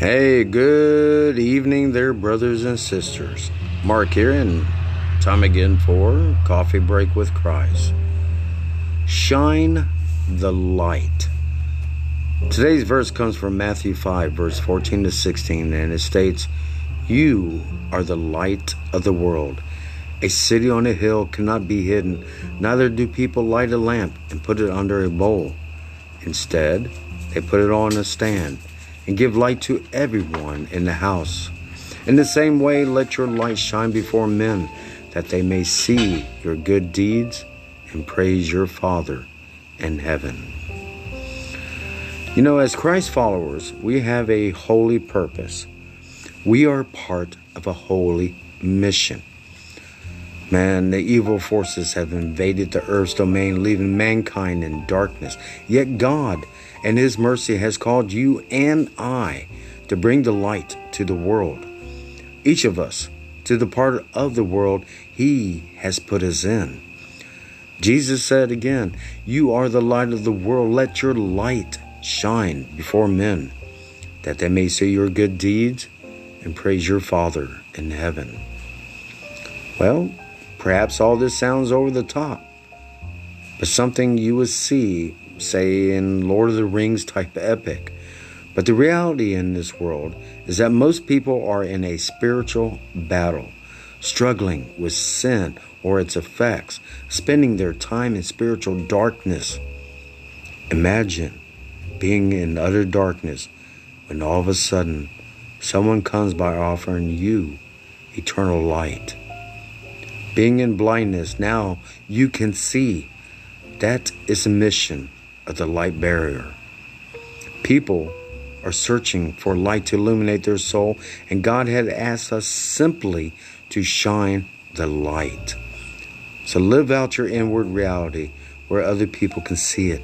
Hey, good evening there, brothers and sisters. Mark here, and time again for Coffee Break with Christ. Shine the light. Today's verse comes from Matthew 5, verse 14 to 16, and it states, You are the light of the world. A city on a hill cannot be hidden, neither do people light a lamp and put it under a bowl. Instead, they put it on a stand and give light to everyone in the house. In the same way, let your light shine before men, that they may see your good deeds and praise your Father in heaven. You know, as Christ followers, we have a holy purpose. We are part of a holy mission. Man, the evil forces have invaded the earth's domain, leaving mankind in darkness. Yet God and His mercy has called you and I to bring the light to the world. Each of us to the part of the world He has put us in. Jesus said again, You are the light of the world. Let your light shine before men, that they may see your good deeds and praise your Father in heaven. Well, Perhaps all this sounds over the top, but something you would see, say, in Lord of the Rings type epic. But the reality in this world is that most people are in a spiritual battle, struggling with sin or its effects, spending their time in spiritual darkness. Imagine being in utter darkness when all of a sudden someone comes by offering you eternal light. Being in blindness, now you can see. That is a mission of the light bearer. People are searching for light to illuminate their soul, and God had asked us simply to shine the light. So live out your inward reality where other people can see it.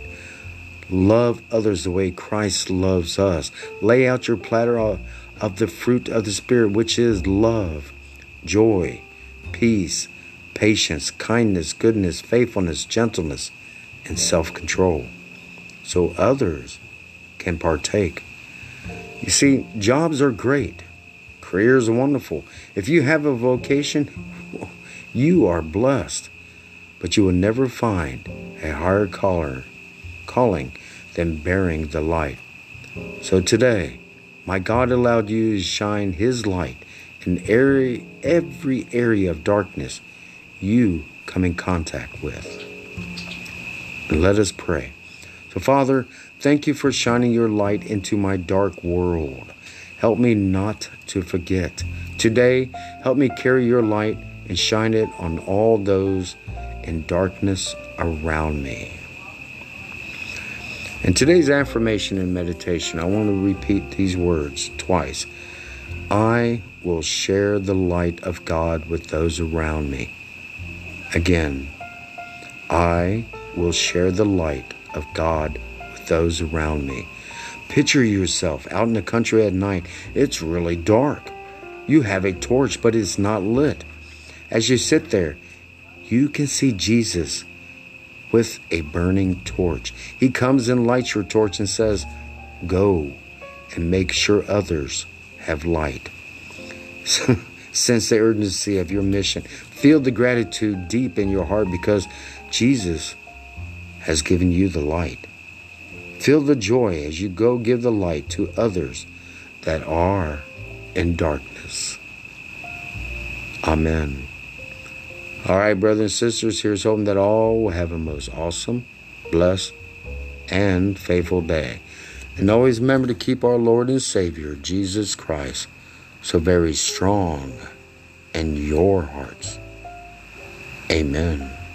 Love others the way Christ loves us. Lay out your platter of the fruit of the Spirit, which is love, joy, peace, patience, kindness, goodness, faithfulness, gentleness, and self control, so others can partake. You see, jobs are great, careers are wonderful. If you have a vocation, you are blessed, but you will never find a higher caller, calling than bearing the light. So today, my God allowed you to shine His light in every, every area of darkness you come in contact with. Let us pray. So, Father, thank you for shining your light into my dark world. Help me not to forget. Today, help me carry your light and shine it on all those in darkness around me. In today's affirmation and meditation, I want to repeat these words twice. I will share the light of God with those around me. Again, I will share the light of God with those around me. Picture yourself out in the country at night. It's really dark. You have a torch, but it's not lit. As you sit there, you can see Jesus with a burning torch. He comes and lights your torch and says, Go and make sure others have light. Sense the urgency of your mission. Feel the gratitude deep in your heart because Jesus has given you the light. Feel the joy as you go give the light to others that are in darkness. Amen. All right, brothers and sisters, here's hoping that all will have a most awesome, blessed, and faithful day. And always remember to keep our Lord and Savior, Jesus Christ, so very strong in your hearts. Amen.